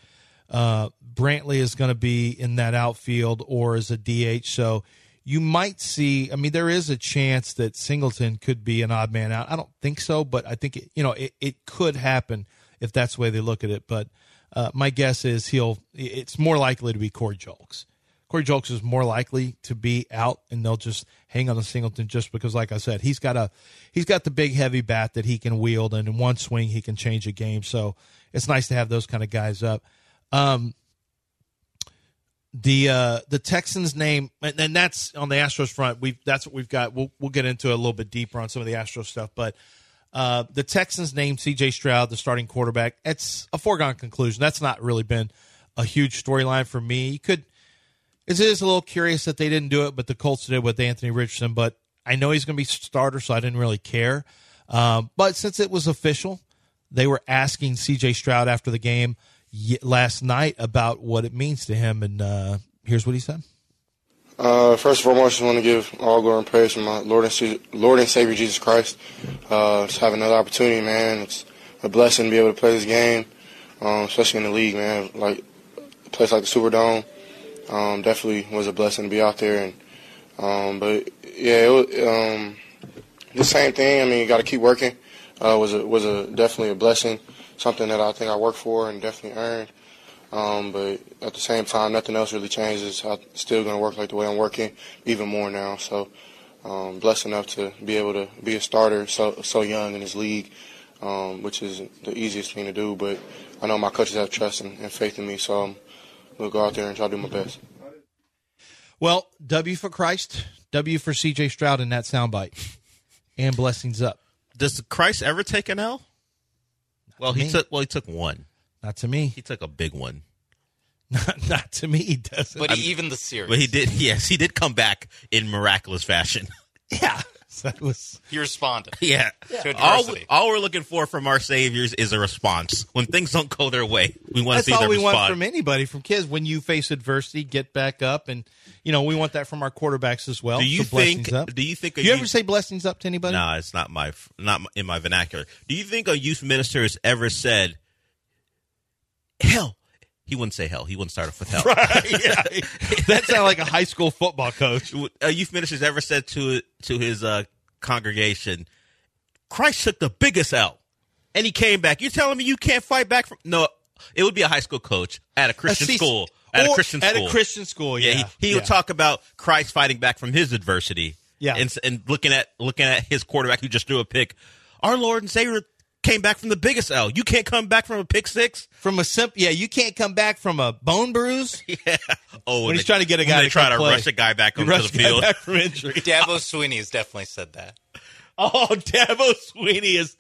Uh, Brantley is going to be in that outfield or as a DH. So you might see. I mean, there is a chance that Singleton could be an odd man out. I don't think so, but I think it, you know it, it could happen if that's the way they look at it. But uh, my guess is he'll. It's more likely to be Corey Julks. Corey Julks is more likely to be out, and they'll just hang on to Singleton just because, like I said, he's got a he's got the big heavy bat that he can wield, and in one swing he can change a game. So it's nice to have those kind of guys up. Um, the uh, the Texans name, and, and that's on the Astros front. We that's what we've got. We'll we'll get into a little bit deeper on some of the Astros stuff, but uh, the Texans named C.J. Stroud the starting quarterback. It's a foregone conclusion. That's not really been a huge storyline for me. You could. It is a little curious that they didn't do it, but the Colts did with Anthony Richardson. But I know he's going to be starter, so I didn't really care. Um, but since it was official, they were asking C.J. Stroud after the game last night about what it means to him, and uh, here's what he said. Uh, first and foremost, I just want to give all glory and praise to my Lord and, Lord and Savior Jesus Christ. Uh, just have another opportunity, man. It's a blessing to be able to play this game, um, especially in the league, man. Like a place like the Superdome, um, definitely was a blessing to be out there. And um, but yeah, it was um, the same thing. I mean, you got to keep working. Uh, was a was a definitely a blessing, something that I think I worked for and definitely earned. Um, but at the same time, nothing else really changes. I'm still going to work like the way I'm working, even more now. So, um, blessed enough to be able to be a starter so so young in this league, um, which is the easiest thing to do. But I know my coaches have trust and, and faith in me, so I'm going to go out there and try to do my best. Well, W for Christ, W for C.J. Stroud in that soundbite, and blessings up. Does Christ ever take an L? Well, he me. took. Well, he took one. Not to me. He took a big one. Not, not to me. He doesn't. But he, even the series. But he did. [LAUGHS] Yes, he did come back in miraculous fashion. [LAUGHS] yeah, [LAUGHS] that was. He responded. [LAUGHS] Yeah. To All, adversity. all we're looking for from our saviors is a response. When things don't go their way, we want to see their response. That's all them we respond. want from anybody, from kids. When you face adversity, get back up, and you know we want that from our quarterbacks as well. do you So think? Up. Do you think? A you ever say blessings up to anybody? No, it's not my not in my vernacular. Do you think a youth minister has ever said, "Hell"? He wouldn't say hell. He wouldn't start off with hell. [LAUGHS] Right, yeah. [LAUGHS] that sounded like a high school football coach. A youth minister has ever said to to his uh, congregation, "Christ took the biggest L, and he came back." You're telling me you can't fight back from? No, it would be a high school coach at a Christian school. At a Christian at a school. Christian school, Yeah, yeah, he, he yeah. would talk about Christ fighting back from his adversity. Yeah. and, and looking at looking at his quarterback who just threw a pick. Our Lord and Savior came back from the biggest L. You can't come back from a pick six. From a simp, yeah, you can't come back from a bone bruise. [LAUGHS] Yeah. Oh, When and he's they- trying to get a guy they to try come to play. rush a guy back You onto the rush a guy field. back from injury. [LAUGHS] Dabo Swinney has definitely said that. Oh, [LAUGHS] Dabo Swinney is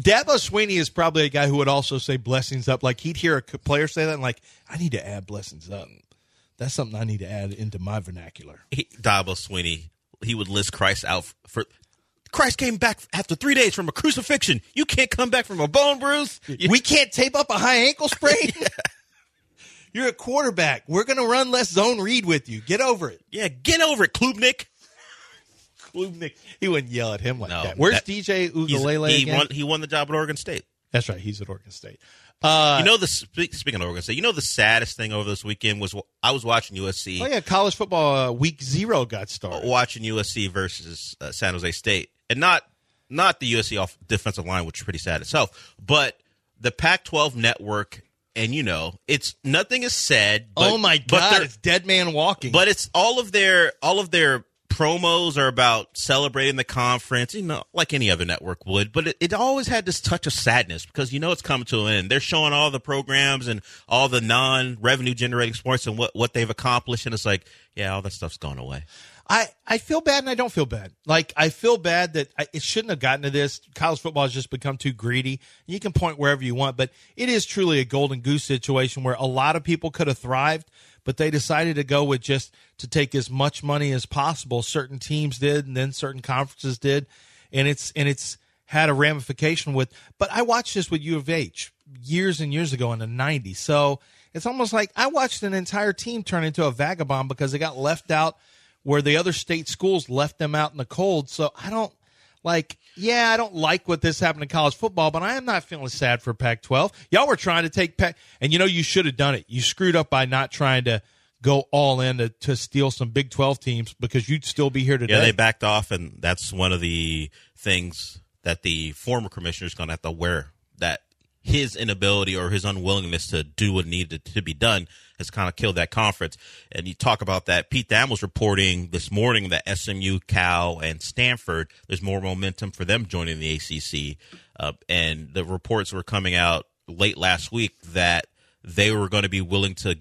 Dabo Swinney is probably a guy who would also say blessings up. Like he'd hear a player say that, and like I need to add blessings up. That's something I need to add into my vernacular. he, Dabo Swinney, he would list Christ out for. Christ came back after three days from a crucifixion. You can't come back from a bone bruise. You- We can't tape up a high ankle sprain. [LAUGHS] You're a quarterback. We're going to run less zone read with you. Get over it. yeah, get over it, Klubnik. Klubnik. He wouldn't yell at him like No, that. Where's that- DJ He's- Uiagalelei he again? won. He won the job at Oregon State. That's right. He's at Oregon State. Uh, you know the spe- speaking of Oregon State, you know the saddest thing over this weekend was I was watching USC. oh yeah, college football uh, week zero got started. watching USC versus uh, San Jose State, and not not the USC off defensive line, which is pretty sad itself, but the Pac-12 network. And you know, it's nothing is said. Oh but, oh my god, it's dead man walking. But it's all of their all of their promos are about celebrating the conference, you know, like any other network would. But it, it always had this touch of sadness because you know it's coming to an end. They're showing all the programs and all the non revenue generating sports and what what they've accomplished, and it's like, yeah, all that stuff's gone away. I, I feel bad and I don't feel bad. Like I feel bad that I, it shouldn't have gotten to this. College football has just become too greedy. You can point wherever you want, but it is truly a golden goose situation where a lot of people could have thrived, but they decided to go with just to take as much money as possible. Certain teams did, and then certain conferences did, and it's and it's had a ramification with. But I watched this with U of H years and years ago in the '90s, so it's almost like I watched an entire team turn into a vagabond because they got left out where the other state schools left them out in the cold. So I don't like, yeah, I don't like what this happened in college football, but I am not feeling sad for Pac 12. Y'all were trying to take Pac, and you know, you should have done it. You screwed up by not trying to go all in to, to steal some Big 12 teams because you'd still be here today. Yeah, they backed off, and that's one of the things that the former commissioner is going to have to wear. His inability or his unwillingness to do what needed to be done has kind of killed that conference. And you talk about that. Pete Thamel was reporting this morning that SMU, Cal, and Stanford, there's more momentum for them joining the ACC. Uh, and the reports were coming out late last week that they were going to be willing to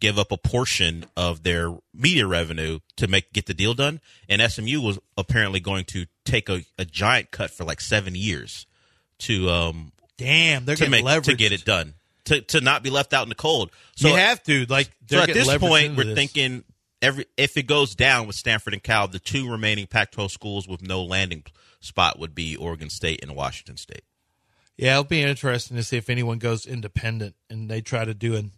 give up a portion of their media revenue to make get the deal done. And SMU was apparently going to take a, a giant cut for like seven years to um Damn, they're going to getting make leveraged. to get it done to to not be left out in the cold. So you have to like. so at this point, we're this. thinking every if it goes down with Stanford and Cal, the two remaining Pac-12 schools with no landing spot would be Oregon State and Washington State. Yeah, it'll be interesting to see if anyone goes independent and they try to do an,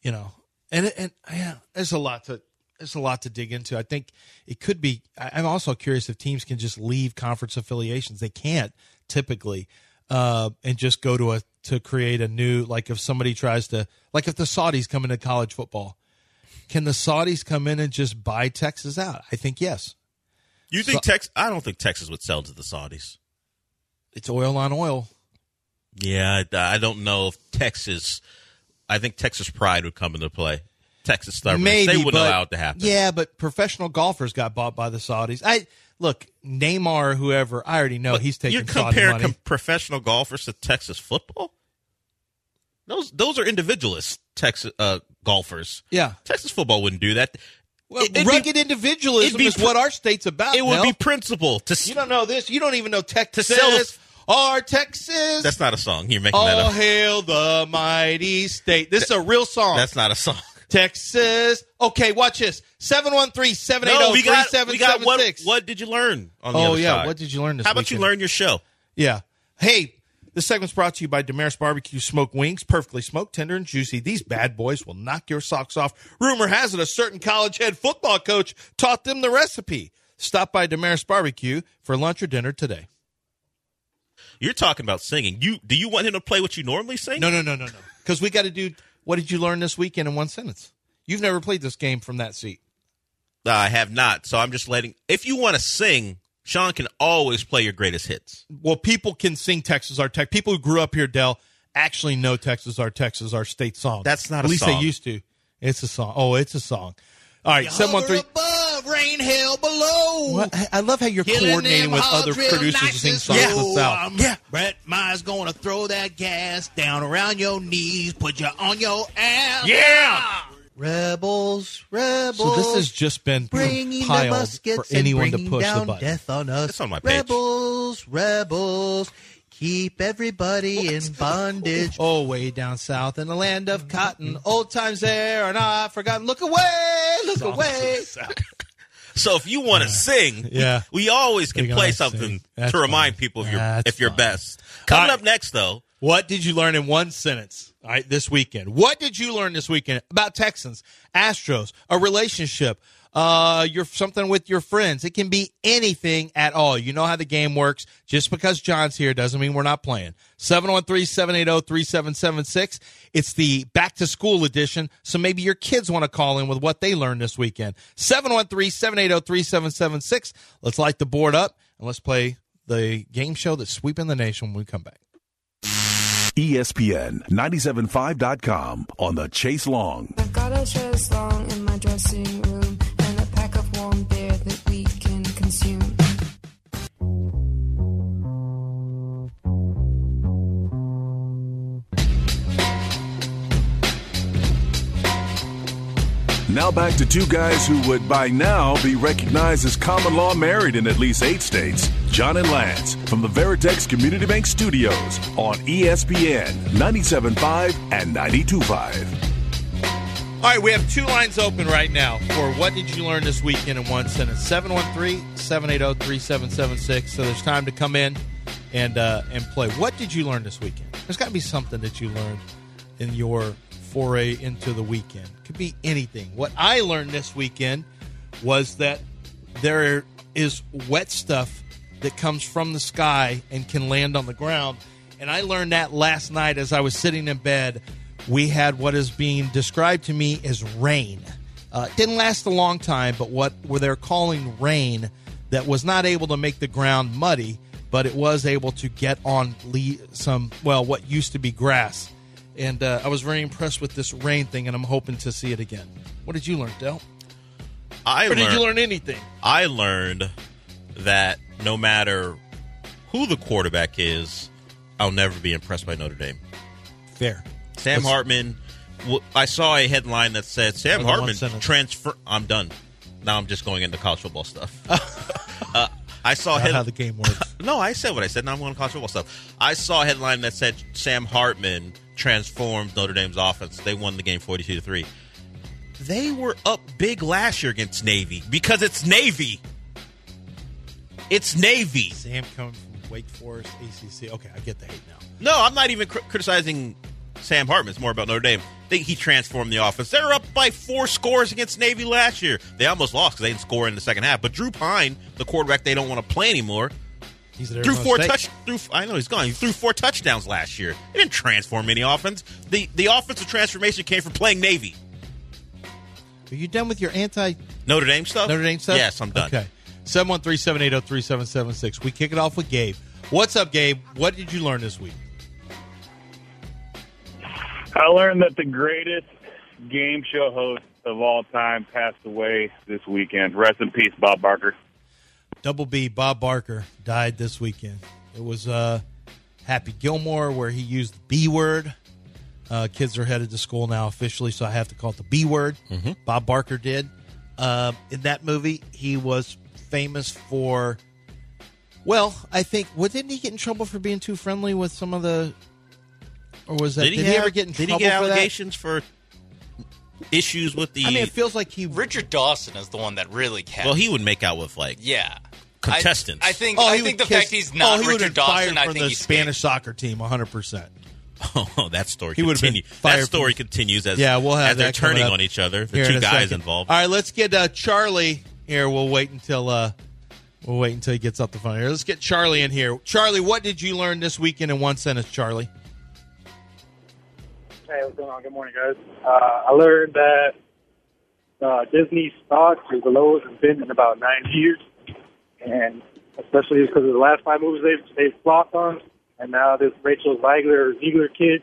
you know, and and yeah, there's a lot to there's a lot to dig into. I think it could be. I'm also curious if teams can just leave conference affiliations. They can't typically, uh, and just go to a to create a new. Like if somebody tries to, like if the Saudis come into college football, can the Saudis come in and just buy Texas out? I think yes. You think Texas? I don't think Texas would sell to the Saudis. It's oil on oil. Yeah, I, I don't know if Texas. I think Texas pride would come into play. Texas stubbornness. Maybe they wouldn't but, allow it to happen. Yeah, but professional golfers got bought by the Saudis. I look Neymar, whoever. I already know he's taking You're comparing com- professional golfers to Texas football. Those those are individualist Texas uh, golfers. Yeah. Texas football wouldn't do that. well, It- it'd be- rugged individualism be is what our state's about. It would Mel. be principle to. You don't know this. You don't even know Texas. To sell the- our Texas. That's not a song. You're making that up. All hail the mighty state. This is a real song. That's not a song. Texas. Okay, watch this. 713-780-3776. No, we got we got what? What did you learn on the Oh, yeah. side? What did you learn this How about weekend? you learn your show? Yeah. Hey, this segment's brought to you by Damaris Barbecue Smoked Wings, perfectly smoked, tender, and juicy. These bad boys will knock your socks off. Rumor has it a certain college head football coach taught them the recipe. Stop by Damaris Barbecue for lunch or dinner today. You're talking about singing. You do you want him to play what you normally sing? No, no, no, no, no. Because we got to do what did you learn this weekend in one sentence? You've never played this game from that seat. Uh, I have not. So I'm just letting. If you want to sing, Sean can always play your greatest hits. Well, people can sing Texas Our Tech. People who grew up here, Dell, actually know Texas Our Texas Our state song. That's not At least song. they used to. It's a song. Oh, it's a song. All right, seven one three. above, rain hell below. What? I- love how you're Killing coordinating with other producers to sing songs yeah. the South. Yeah. Brett Myers gonna throw that gas down around your knees, put you on your ass. Yeah. Rebels, rebels. So this has just been bringing the compiled muskets for anyone to push the down button. death on us. It's on my page. Rebels, rebels. Keep everybody in bondage. [LAUGHS] Oh, way down south in the land of cotton, old times there are not forgotten. Look away, look away. [LAUGHS] So if you want to sing, Yeah. we, we always can play something to remind fine. people of your That's if you're best. Coming right. up next, though, What did you learn in one sentence? All right, this weekend. What did you learn this weekend about Texans, Astros, a relationship, uh, your something with your friends? It can be anything at all. You know how the game works. Just because John's here doesn't mean we're not playing. 713-780-3776. It's the back to school edition, so maybe your kids want to call in with what they learned this weekend. 713-780-3776. Let's light the board up and let's play the game show that's sweeping the nation when we come back. ESPN 975.com on the Chase Long. I've got a chest long in my dressing room Now back to two guys who would by now be recognized as common law married in at least eight states. John and Lance from the Veritex Community Bank Studios on ESPN 97.5 and 92.5. All right, we have two lines open right now for what did you learn this weekend in one sentence? 713-780-3776. So there's time to come in and uh, and play. What did you learn this weekend? There's got to be something that you learned in your foray into the weekend. Could be anything. What I learned this weekend was that there is wet stuff that comes from the sky and can land on the ground. And I learned that last night as I was sitting in bed. We had what is being described to me as rain. Uh, it didn't last a long time, but what were they're calling rain that was not able to make the ground muddy, but it was able to get on le- some, well, what used to be grass. And uh, I was very impressed with this rain thing, and I'm hoping to see it again. What did you learn, Del? I or did you learn anything? I learned that no matter who the quarterback is, I'll never be impressed by Notre Dame. Fair. Sam Let's- Hartman. I saw a headline that said Sam Or the one Hartman transfer. I'm done. Now I'm just going into college football stuff. [LAUGHS] uh, I saw head- how the game works. [LAUGHS] no, I said what I said. Now I'm going to college football stuff. I saw a headline that said Sam Hartman transformed Notre Dame's offense. They won the game 42 to three. They were up big last year against Navy because it's Navy. It's Navy. Sam coming from Wake Forest, ACC. Okay, I get the hate now. No, I'm not even cr- criticizing Sam Hartman. It's more about Notre Dame. I think he transformed the offense. They were up by four scores against Navy last year. They almost lost because they didn't score in the second half. But Drew Pyne, the quarterback they don't want to play anymore, He's threw four State. touch. Threw, I know he's gone. He threw four touchdowns last year. He didn't transform any offense. The the offensive transformation came from playing Navy. Are you done with your anti Notre Dame stuff. Notre Dame stuff? Yes, I'm done. Okay. 713 780 3776. We kick it off with Gabe. What's up, Gabe? What did you learn this week? I learned that the greatest game show host of all time passed away this weekend. Rest in peace, Bob Barker. Double B, Bob Barker, died this weekend. It was uh, Happy Gilmore where he used the B word. Uh, kids are headed to school now officially, so I have to call it the B word. Bob Barker did. Uh, in that movie, he was famous for. Well, I think. Well, didn't he get in trouble for being too friendly with some of the? Or was that? Did he, he have- ever get in trouble Did trouble he get for that? allegations for issues with the? I mean, it feels like he. Richard Dawson is the one that really kept. well, he would make out with like yeah. contestants. I, I think. Oh, I he think would the fact he's not oh, he Richard have been Dawson. fired I from think the he's Spanish soccer team, 100. percent [LAUGHS] Oh, that story He would've been fired That story from- continues as yeah, we'll have as they're turning on each other. The two guys second. involved. All right, let's get uh, Charlie here. We'll wait until uh, we'll wait until he gets up the phone here. Let's get Charlie in here. Charlie, what did you learn this weekend in one sentence, Charlie? Hey, what's going on? Good morning, guys. Uh, I learned that uh, Disney stock is the lowest it's been in about nine years, and especially because of the last five movies they've they've flopped on, and now this Rachel Zegler Ziegler kid,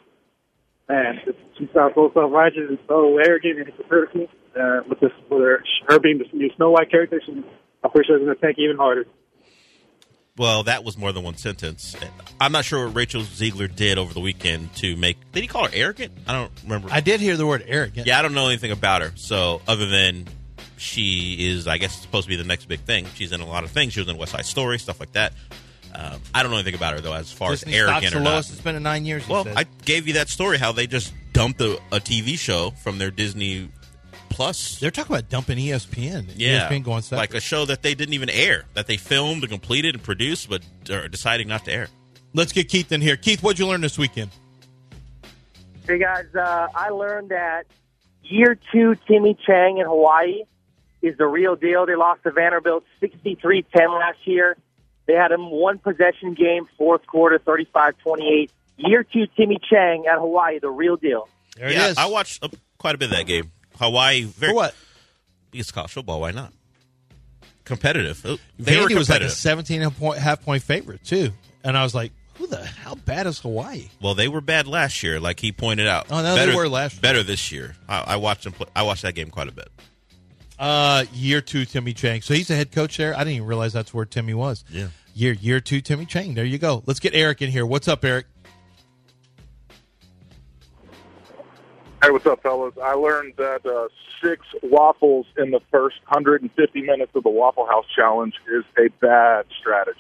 man, she sounds so self righteous and so arrogant and hypocritical. Uh, with this, with her, her being the new Snow White character, she, I'm pretty sure it's going to tank even harder. Well, that was more than one sentence. I'm not sure what Rachel Zegler did over the weekend to make. Did he call her arrogant? I don't remember. I did hear the word arrogant. Yeah, I don't know anything about her. So, other than she is, I guess, supposed to be the next big thing. She's in a lot of things. She was in West Side Story, stuff like that. Um, I don't know anything about her though, as far Disney as arrogant or not. lowest it's been in nine years. Well, said. I gave you that story how they just dumped a, a TV show from their Disney Plus. They're talking about dumping ESPN. Yeah, ESPN going separate. like a show that they didn't even air, that they filmed and completed and produced, but are deciding not to air. Let's get Keith in here. Keith, what'd you learn this weekend? Hey guys, uh, I learned that year two Timmy Chang in Hawaii is the real deal. They lost to Vanderbilt 63-10 last year. They had a one possession game, fourth quarter, 35-28. Year two Timmy Chang at Hawaii, the real deal. There yeah, it is. I watched uh, quite a bit of that game. Hawaii, very, For what? It's college football. Why not? Competitive. They were Vandy was like a 17 and a point, half point favorite too, and I was like, "Who the how bad is Hawaii?" Well, they were bad last year, like he pointed out. Oh, no, they better, were last year. Better this year. I, I watched them. Play, I watched that game quite a bit. Uh, year two, Timmy Chang. So he's the head coach there. I didn't even realize that's where Timmy was. Yeah. Year year two, Timmy Chang. There you go. Let's get Eric in here. What's up, Eric? Hey, what's up, fellas? I learned that uh, six waffles in the first 150 minutes of the Waffle House Challenge is a bad strategy.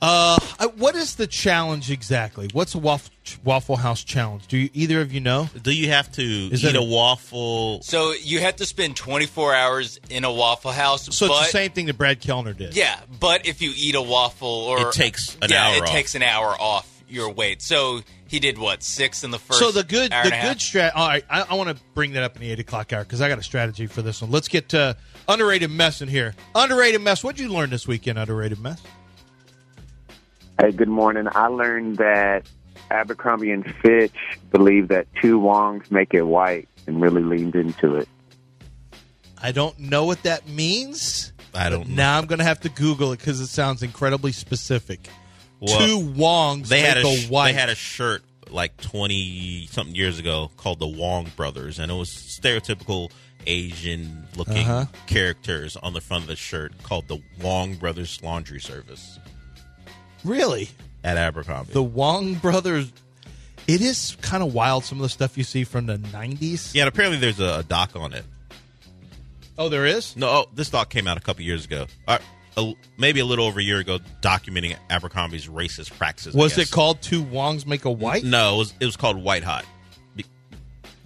Uh, uh, what is the challenge exactly? What's a waffle, waffle House challenge? Do you, either of you know? Do you have to Is eat a a- waffle? So you have to spend 24 hours in a Waffle House. So but, it's the same thing that Brad Kellner did. Yeah, but if you eat a waffle, or It takes an yeah, hour it off. takes an hour off your weight. So he did what six in the first. So the good, hour the and a half? good strat. All right, I, I want to bring that up in the eight o'clock hour because I got a strategy for this one. Let's get to Underrated mess in here. Underrated mess. What'd you learn this weekend, underrated mess? Hey, good morning. I learned that Abercrombie and Fitch believe that two Wongs make it white and really leaned into it. I don't know what that means. I don't know. Now I'm going to have to Google it because it sounds incredibly specific. Well, Two Wongs They had a sh- white. they had a shirt like twenty something years ago called the Wong Brothers, and it was stereotypical Asian looking Uh-huh. characters on the front of the shirt called the Wong Brothers Laundry Service really? at Abercrombie. The Wong brothers. It is kind of wild. Some of the stuff you see from the '90s. yeah, and apparently there's a, a doc on it. Oh, there is. No, oh, this doc came out a couple years ago. Uh, a, maybe a little over a year ago, documenting Abercrombie's racist practices. Was it called Two Wongs Make a White? No, it was, it was called White Hot. Be-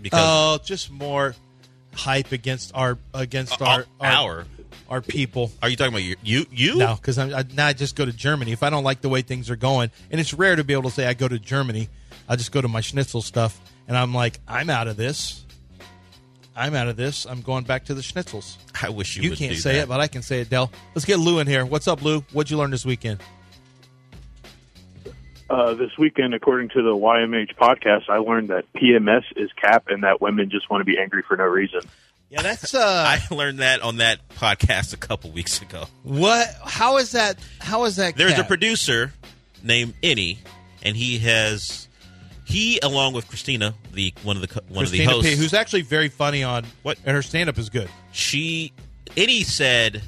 because Oh, just more hype against our against Uh, our, uh, our. our people. are you talking about you? You? you? No, because I, now I just go to Germany. If I don't like the way things are going, and it's rare to be able to say I go to Germany, I just go to my schnitzel stuff, and I'm like, I'm out of this. I'm out of this. I'm going back to the schnitzels. I wish you. You would can't do say that. it, but I can say it, Dell. Let's get Lou in here. What's up, Lou? What'd you learn this weekend? Uh, this weekend, according to the YMH podcast, I learned that PMS is cap and that women just want to be angry for no reason. Yeah, that's uh [LAUGHS] I learned that on that podcast a couple weeks ago. what? How is that? How is that? There's a producer named Innie, and he has he along with Christina, the one of the one Christina of the hosts, P, who's actually very funny on what, and her stand up is good. she Innie said.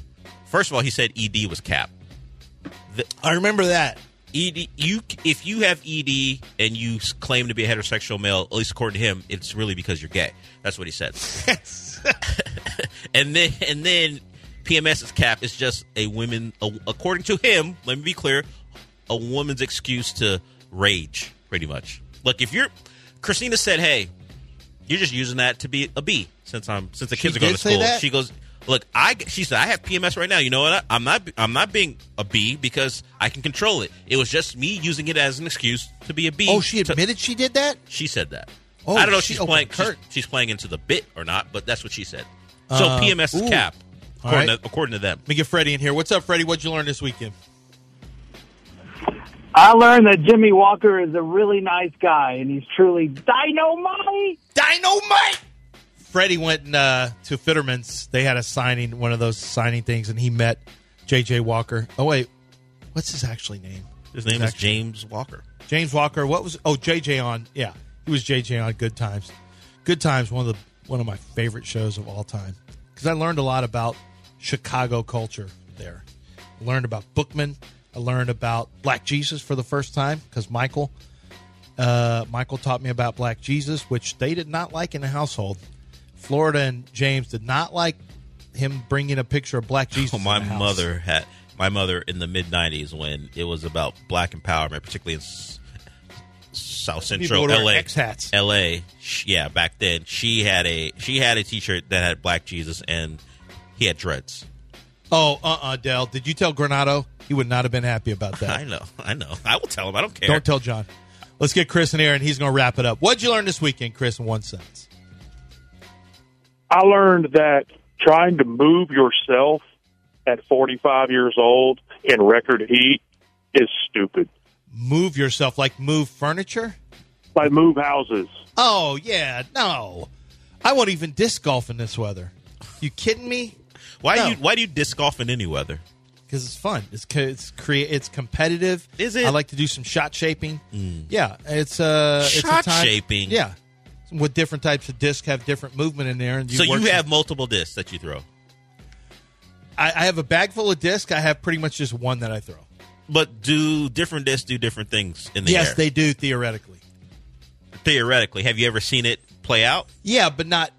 First of all, he said ED was cap. The, I remember that. ED, you if you have ED and you claim to be a heterosexual male, at least according to him, it's really because you're gay. That's what he said. [LAUGHS] and then and then PMS's cap is just a women, a, according to him. Let me be clear, a woman's excuse to rage, pretty much. Look, if you're Christina said, "Hey, you're just using that to be a B," since I'm since the She kids are going to school. She goes, "Look, I," she said, "I have PMS right now. You know what? I'm not. I'm not being a B because I can control it. It was just me using it as an excuse to be a B." Oh, she to- admitted she did that. she said that. Oh, I don't know she she's playing. She's, she's playing into the bit or not, but that's what she said. So Uh, PMS is ooh. cap, according, right. to, according to them. Let me get Freddie in here. What's up, Freddie? What'd you learn this weekend? I learned that Jimmy Walker is a really nice guy, and he's truly dynamite. Dynamite. Freddie went uh, to Fitterman's. They had a signing, one of those signing things, and he met J.J. Walker. Oh wait, what's his actually name? His name is actually- James Walker. James Walker. What was? Oh, J.J. on. Yeah, he was J.J. on Good Times. Good Times, one of the one of my favorite shows of all time because I learned a lot about Chicago culture there. I learned about Bookman. I learned about Black Jesus for the first time because Michael, uh, Michael taught me about Black Jesus, which they did not like in the household. Florida and James did not like him bringing a picture of Black [LAUGHS] Jesus. Oh, my mother had my mother in the mid '90s when it was about black empowerment, particularly in s- South Central LA. X hats. LA, yeah, back then she had a she had a T-shirt that had Black Jesus and he had dreads. Oh, uh, uh Dell. Did you tell Granado? He would not have been happy about that. I know, I know. I will tell him. I don't care. Don't tell John. Let's get Chris in here, and he's going to wrap it up. What'd you learn this weekend, Chris? In one sentence. I learned that trying to move yourself at 45 years old in record heat is stupid. Move yourself, like move furniture. Like move houses. Oh yeah, no. I won't even disc golf in this weather. You kidding me? Why No. do you Why do you disc golf in any weather? Because it's fun. It's it's crea- It's competitive. Is it? I like to do some shot shaping. Yeah, it's uh, it's a Shot time- shaping? Yeah, with different types of disc have different movement in there, and so work you some- have multiple discs that you throw, I, I have a bag full of disc. I have pretty much just one that I throw. but do different discs do different things in the yes, air? Yes, they do theoretically. theoretically. Have you ever seen it play out? Yeah, but not.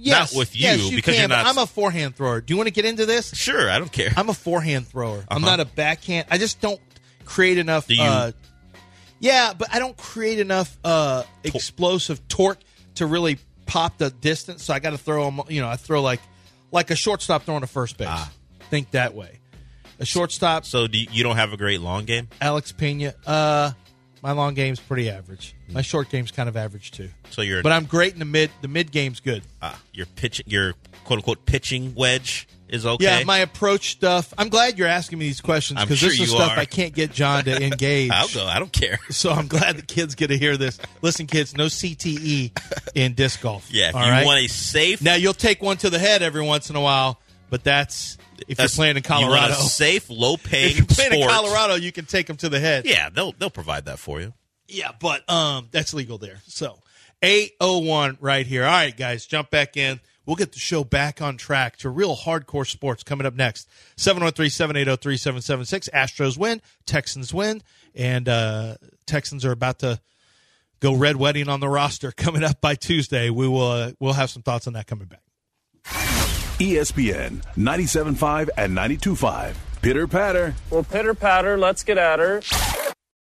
Yes, with you, yes, because can, you're not- I'm a forehand thrower. Do you want to get into this? Sure, I don't care. I'm a forehand thrower. I'm Uh-huh. not a backhand. I just don't create enough. Do you- Uh, yeah, but I don't create enough uh, explosive torque to really pop the distance. So I got to throw them. You know, I throw like like a shortstop throwing to first base. Ah. Think that way. A shortstop, So do you, you don't have a great long game? Alex Pena. Uh, my long game's pretty average. My short game's kind of average too. So you're But I'm great in the mid. The mid game's good. ah, your pitch your quote unquote pitching wedge is okay. Yeah, my approach stuff. I'm glad you're asking me these questions I'm because sure this is you stuff are. I can't get John to [LAUGHS] engage. I'll go. I don't care. So I'm glad the kids get to hear this. Listen, kids, no CTE [LAUGHS] in disc golf. Yeah, if all you right? want a safe, Now you'll take one to the head every once in a while, but that's if That's- you're playing in Colorado. safe, low-paying [LAUGHS] if you're playing in. Colorado, you can take them to the head. yeah, they'll they'll provide that for you. Yeah, but um, that's legal there. So eight oh one right here. All right, guys, jump back in. We'll get the show back on track to real hardcore sports coming up next. 713-780-3776. Astros win, Texans win, and uh, Texans are about to go red wedding on the roster [LAUGHS] coming up by Tuesday. We will uh, we'll have some thoughts on that coming back. ESPN 97.5 and 92.5. Pitter patter. Well, pitter patter, let's get at her.